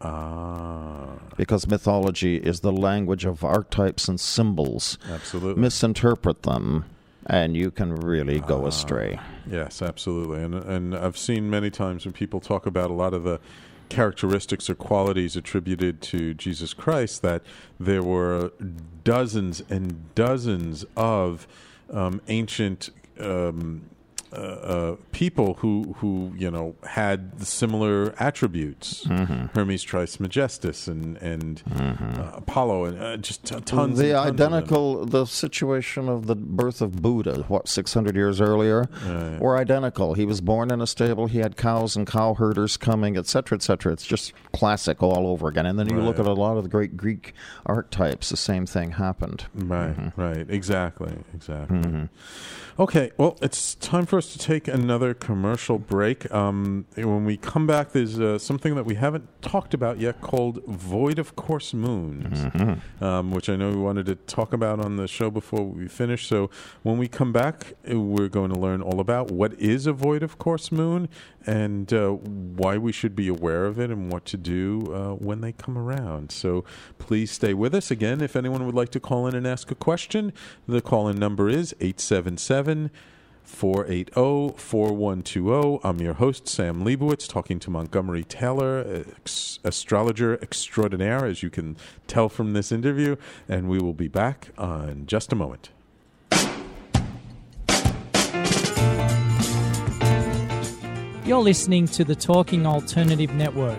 Ah, Because mythology is the language of archetypes and symbols. absolutely. Misinterpret them, and you can really go astray. Yes, absolutely. And and I've seen many times when people talk about a lot of the characteristics or qualities attributed to Jesus Christ that there were dozens and dozens of um, ancient um, uh, uh, people who who you know had similar attributes. Hermes Trismegistus and and uh, Apollo and uh, just t- tons. the tons of them. identical, the situation of the birth of Buddha, what, 600 years earlier, Right. were identical. He was born in a stable, he had cows and cow herders coming, etc., etc. It's just classic all over again. And then you look at a lot of the great Greek archetypes, the same thing happened. Right, Mm-hmm. right, exactly, exactly. Okay, well, it's time for us to take another commercial break. Um, when we come back, there's uh, something that we haven't talked about yet called Void of Course Moons, Mm-hmm. um, which I know we wanted to talk about on the show before we finish. So when we come back, uh, we're going to learn all about what is a Void of Course Moon and uh, why we should be aware of it and what to do uh, when they come around. So please stay with us. Again, if anyone would like to call in and ask a question, the call in number is 877 480 4120. I'm your host, Sam Leibowitz, talking to Montgomery Taylor, astrologer extraordinaire, as you can tell from this interview. And we will be back in just a moment. You're listening to the Talking Alternative Network.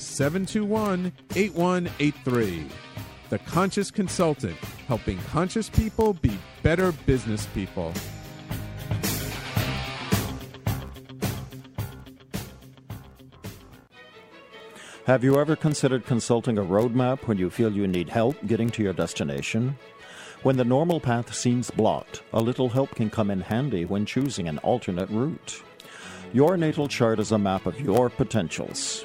721 8183. The Conscious Consultant, helping conscious people be better business people. Have you ever considered consulting a roadmap when you feel you need help getting to your destination? When the normal path seems blocked, a little help can come in handy when choosing an alternate route. Your natal chart is a map of your potentials.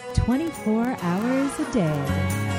24 hours a day.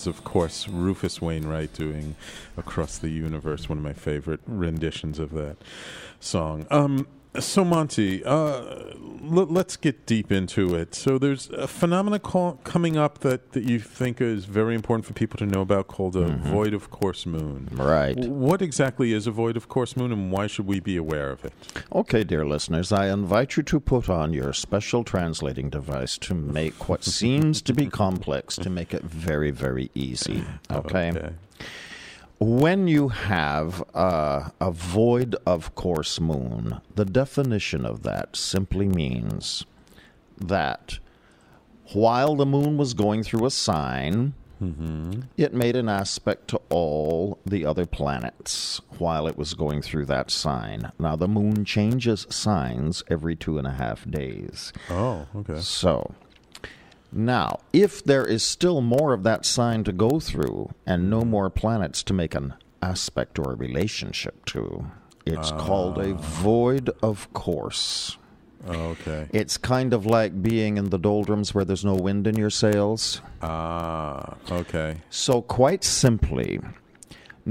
Was, of course, Rufus Wainwright doing Across the Universe, one of my favorite renditions of that song. Um, so, Monty, uh, l- let's get deep into it. So, there's a phenomenon call- coming up that, that you think is very important for people to know about called a void of course moon. Right. What exactly is a void of course moon, and why should we be aware of it? Okay, dear listeners, I invite you to put on your special translating device to make what seems to be complex to make it very, very easy. Okay? Okay. When you have uh, a void of course moon, the definition of that simply means that while the moon was going through a sign, it made an aspect to all the other planets while it was going through that sign. Now, the moon changes signs every two and a half days. Oh, okay. So, now, if there is still more of that sign to go through and no more planets to make an aspect or a relationship to, it's called a void of course. Okay. It's kind of like being in the doldrums where there's no wind in your sails. Ah, okay. So, quite simply,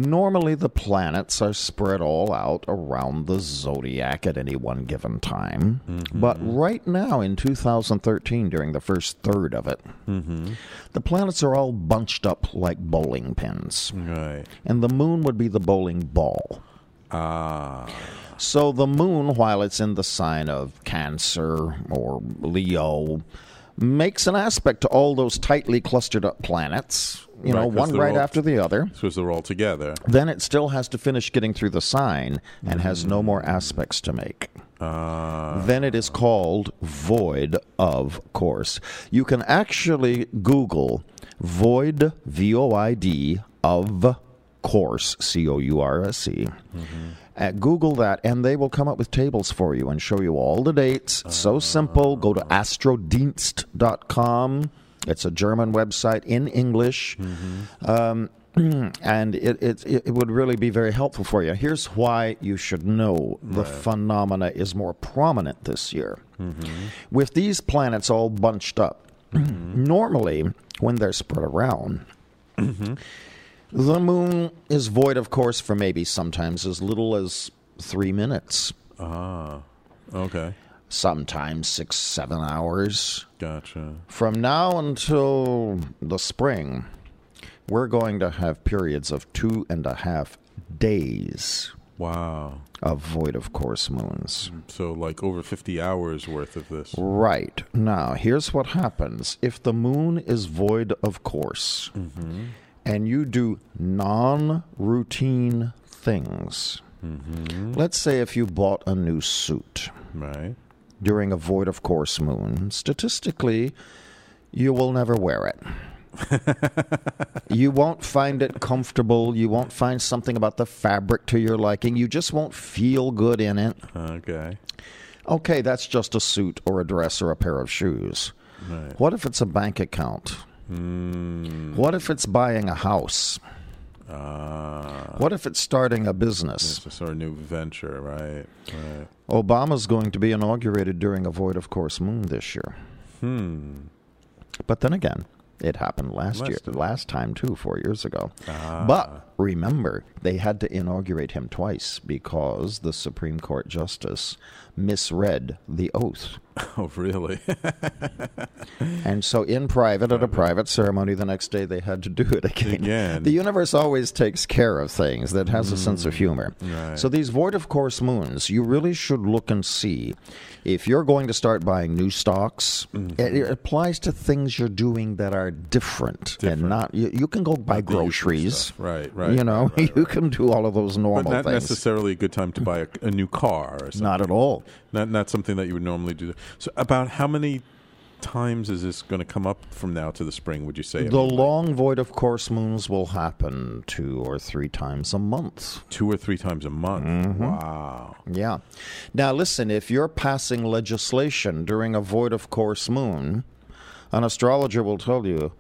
normally the planets are spread all out around the zodiac at any one given time. But right now, in 2013, during the first third of it, the planets are all bunched up like bowling pins. Right. And the moon would be the bowling ball. Ah, So the moon, while it's in the sign of Cancer or Leo, makes an aspect to all those tightly clustered up planets, you know, one right all- after the other. Because they're all together. Then it still has to finish getting through the sign and has no more aspects to make. Ah, Then it is called void of course. You can actually Google void, V O I D, of course, C O U R S E. Uh, Google that, and they will come up with tables for you and show you all the dates. so simple. Go to astrodienst.com. It's a German website in English. Um, and it, it, it would really be very helpful for you. Here's why you should know the phenomena is more prominent this year. With these planets all bunched up, normally when they're spread around, the moon is void, of course, for maybe sometimes as little as three minutes, ah, okay. sometimes six, seven hours. Gotcha. From now until the spring, we're going to have periods of two and a half days Wow. of void of course moons. So, like over 50 hours worth of this. Right. Now, here's what happens if the moon is void of course and you do non routine things. Mm-hmm. Let's say if you bought a new suit Right. during a void of course moon, statistically, you will never wear it. you won't find it comfortable. You won't find something about the fabric to your liking. You just won't feel good in it. Okay. Okay, that's just a suit or a dress or a pair of shoes. Right. What if it's a bank account? Mm, What if it's buying a house? uh, What if it's starting a business? it's a sort of new venture, right? Right. Obama's going to be inaugurated during a void of course moon this year. Hmm. But then again, it happened last year, have. last time too, four years ago. Ah. But remember, they had to inaugurate him twice because the Supreme Court justice misread the oath. Oh, really? And so, in private, at a private ceremony the next day, they had to do it again. Again. The universe always takes care of things that has a sense of humor. right. So, these void of course moons, you really should look and see if you're going to start buying new stocks. Mm-hmm. It, it applies to things you're doing that are different, Different. and not. You, you can go buy Not groceries. Right, right, You know, right, right, you can do all of those but normal not things. necessarily a good time to buy a, a new car or something. Not at all. Not not something that you would normally do. So, about how many times is this going to come up from now to the spring? Would you say The long void of course moons will happen two or three times a month. two or three times a month? Mm-hmm. Wow. Yeah. Now, listen, if you're passing legislation during a void of course moon, an astrologer will tell you,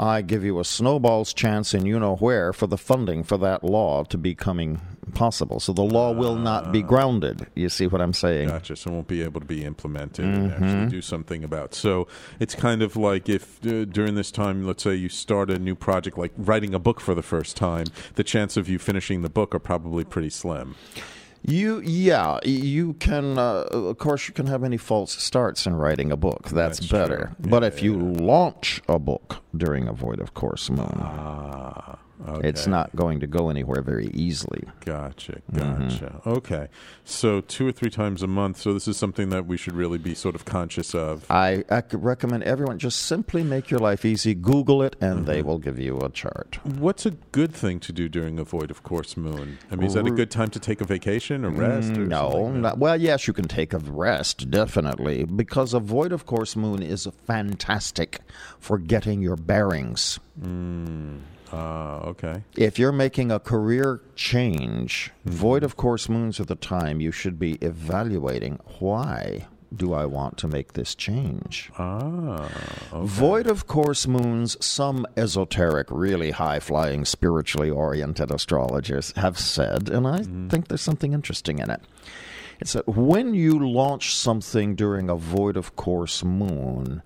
I give you a snowball's chance in you know where for the funding for that law to be coming possible. So the law will not be grounded. You see what I'm saying? Gotcha. So it won't be able to be implemented and Mm-hmm. actually do something about. So it's kind of like if uh, during this time, let's say you start a new project, like writing a book for the first time, the chance of you finishing the book are probably pretty slim. You, yeah, you can. Uh, of course, you can have any false starts in writing a book. That's, That's better. true. but Yeah, if you launch a book during a void of course moon, Ah, okay. it's not going to go anywhere very easily. Gotcha, Mm-hmm. gotcha. Okay, so two or three times a month. So this is something that we should really be sort of conscious of. I, I recommend everyone just simply make your life easy. Google it, and they will give you a chart. What's a good thing to do during a void of course moon? I mean, is that a good time to take a vacation or rest? Or Mm, No, not, well, yes, you can take a rest, definitely, because a void of course moon is fantastic for getting your bearings. Ah, okay. If you're making a career change, void of course moons are the time you should be evaluating why do I want to make this change? Ah, okay. Void of course moons, some esoteric, really high flying, spiritually oriented astrologers have said, and I think there's something interesting in it. It's that when you launch something during a void of course moon,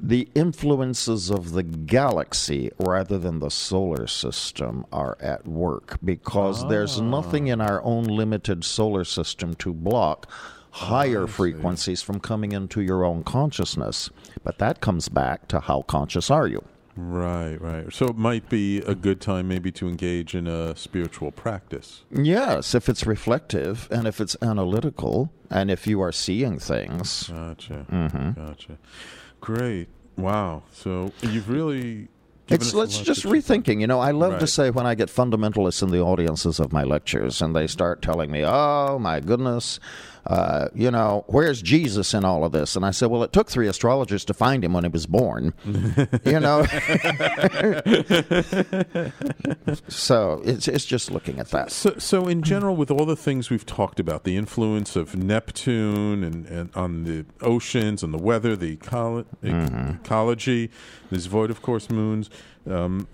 the influences of the galaxy rather than the solar system are at work because there's nothing in our own limited solar system to block higher frequencies from coming into your own consciousness. But that comes back to how conscious are you? Right, right. So it might be a good time maybe to engage in a spiritual practice. Yes, if it's reflective and if it's analytical and if you are seeing things. Gotcha. Mm-hmm. Gotcha. Great. Wow. So you've really. It's let's just rethinking. You know, I love to say when I get fundamentalists in the audiences of my lectures, and they start telling me, "Oh my goodness, uh, you know, where's Jesus in all of this?" And I said, "Well, it took three astrologers to find him when he was born." you know, so it's it's just looking at that. So, so in general, with all the things we've talked about, the influence of Neptune and, and on the oceans and the weather, the ecolo- Mm-hmm. ecology, this void of course moons. Um,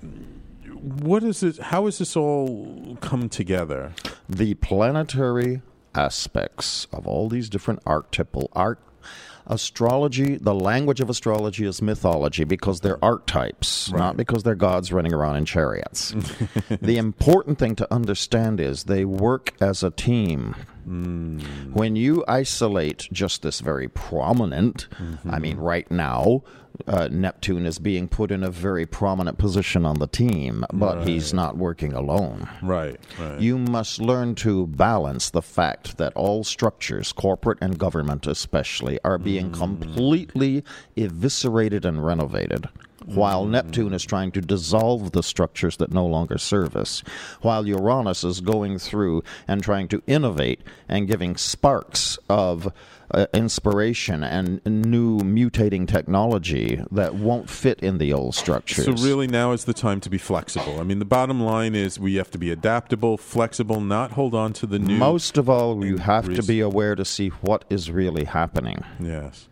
what is it? How has this all come together? the planetary aspects of all these different archetypal art. Astrology the language of astrology is mythology because they're archetypes not because they're gods running around in chariots. The important thing to understand is they work as a team. Hmm. When you isolate just this very prominent i mm-hmm. mean right now uh, Neptune is being put in a very prominent position on the team, but he's not working alone. Right, right. You must learn to balance the fact that all structures, corporate and government especially, are being completely eviscerated and renovated. while Neptune is trying to dissolve the structures that no longer serve us, while Uranus is going through and trying to innovate and giving sparks of uh, inspiration and new mutating technology that won't fit in the old structures. So really, now is the time to be flexible. I mean, the bottom line is we have to be adaptable, flexible, not hold on to the new. Most of all, you have to be aware to see what is really happening. Yes.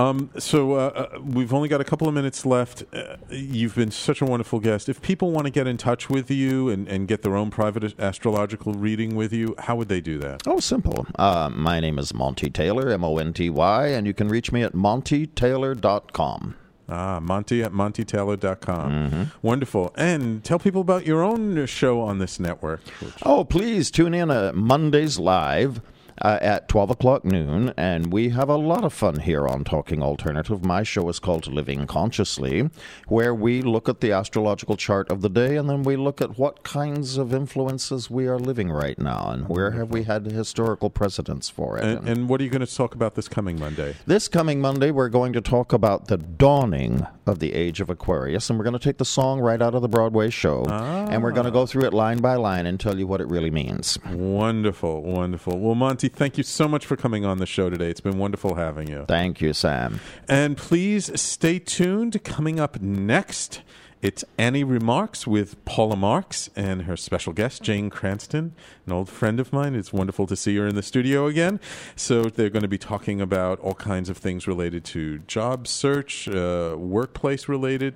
Um, so uh, uh, we've only got a couple of minutes left. Uh, you've been such a wonderful guest. If people want to get in touch with you and, and get their own private astrological reading with you, how would they do that? Oh, simple. Uh, my name is Monty Taylor, M O N T Y, and you can reach me at montytaylor.com. Ah, Monty at montytaylor.com. Wonderful. And tell people about your own show on this network. which- Oh, please tune in uh, Mondays live. Uh, at 12 o'clock noon, and we have a lot of fun here on Talking Alternative. My show is called Living Consciously, where we look at the astrological chart of the day and then we look at what kinds of influences we are living right now and where have we had historical precedents for it. And, and what are you going to talk about this coming Monday? This coming Monday, we're going to talk about the dawning of the age of Aquarius, and we're going to take the song right out of the Broadway show, and we're going to go through it line by line and tell you what it really means. Wonderful, wonderful. Well, Monty, thank you so much for coming on the show today. It's been wonderful having you. Thank you, Sam. And please stay tuned. Coming up next, it's Annie Remarks with Paula Marks and her special guest, Jane Cranston, an old friend of mine. It's wonderful to see her in the studio again. So they're going to be talking about all kinds of things related to job search, uh, workplace related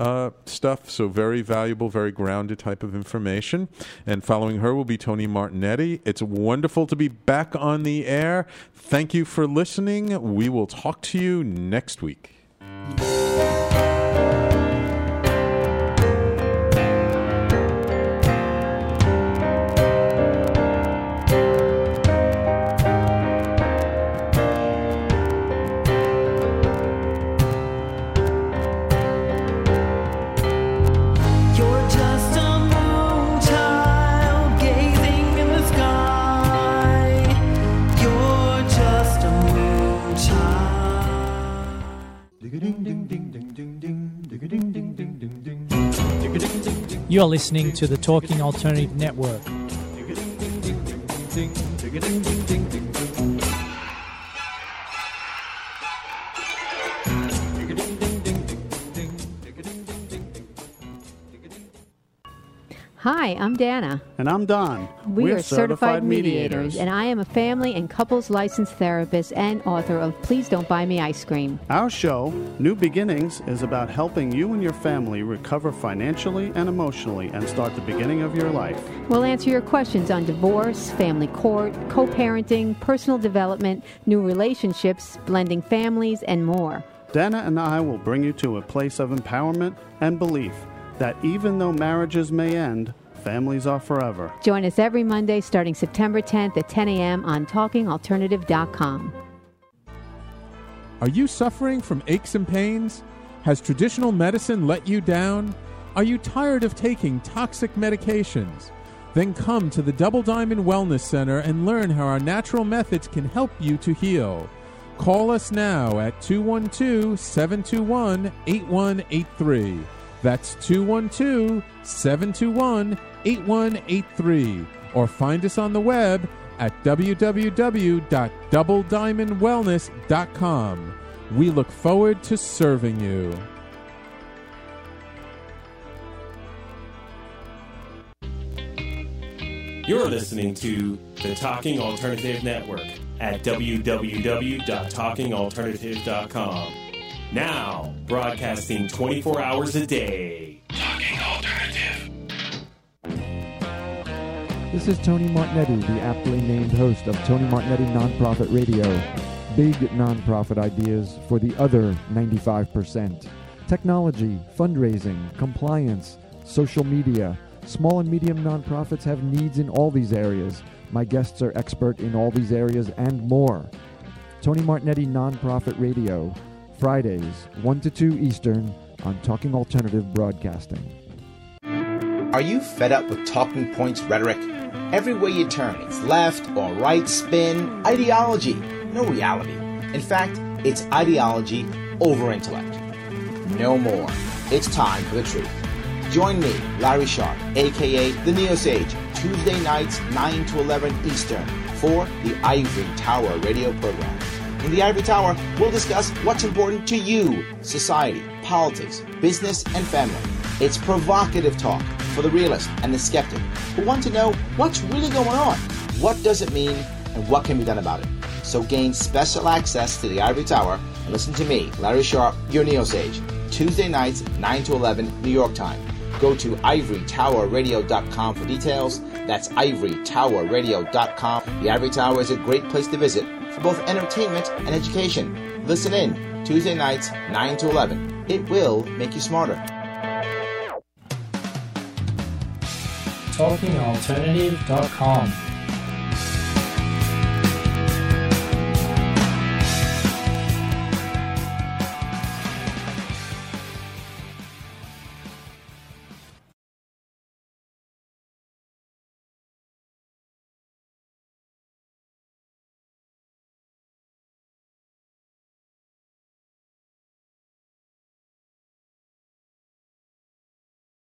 uh, stuff. So very valuable, very grounded type of information. And following her will be Tony Martignetti. It's wonderful to be back on the air. Thank you for listening. We will talk to you next week. You're listening to the Talking Alternative Network. Hi, I'm Dana. And I'm Don. We We're are certified, mediators, and I am a family and couples licensed therapist and author of Please Don't Buy Me Ice Cream. Our show, New Beginnings, is about helping you and your family recover financially and emotionally and start the beginning of your life. We'll answer your questions on divorce, family court, co parenting, personal development, new relationships, blending families, and more. Dana and I will bring you to a place of empowerment and belief that even though marriages may end, families are forever. Join us every Monday starting September 10th at 10 a.m. on TalkingAlternative.com. Are you suffering from aches and pains? Has traditional medicine let you down? Are you tired of taking toxic medications? Then come to the Double Diamond Wellness Center and learn how our natural methods can help you to heal. Call us now at 212 721 8183. That's 212 721 8183. Or find us on the web at www.doublediamondwellness.com. We look forward to serving you. You're listening to the Talking Alternative Network at www.talkingalternative.com. Now, broadcasting 24 hours a day. Talking Alternative. This is Tony Martignetti, the aptly named host of Tony Martignetti Nonprofit Radio. Big nonprofit ideas for the other 95%. Technology, fundraising, compliance, social media. Small and medium nonprofits have needs in all these areas. My guests are expert in all these areas and more. Tony Martignetti Nonprofit Radio, Fridays, 1 to 2 Eastern on Talking Alternative Broadcasting. Are you fed up with talking points rhetoric? Everywhere you turn, it's left or right spin, ideology, no reality. In fact, it's ideology over intellect. no more. It's time for the truth. Join me, Larry Sharp, aka The Neo Sage, Tuesday nights 9 to 11 Eastern for the Ivory Tower radio program. In the Ivory Tower, we'll discuss what's important to you society, politics, business, and family. It's provocative talk for the realist and the skeptic who want to know what's really going on, what does it mean, and what can be done about it. So gain special access to the Ivory Tower and listen to me, Larry Sharp, your Neo Sage, Tuesday nights, 9 to 11 New York time. Go to ivorytowerradio.com for details. That's ivorytowerradio.com. The Ivory Tower is a great place to visit for both entertainment and education. Listen in Tuesday nights, 9 to 11. It will make you smarter. TalkingAlternative.com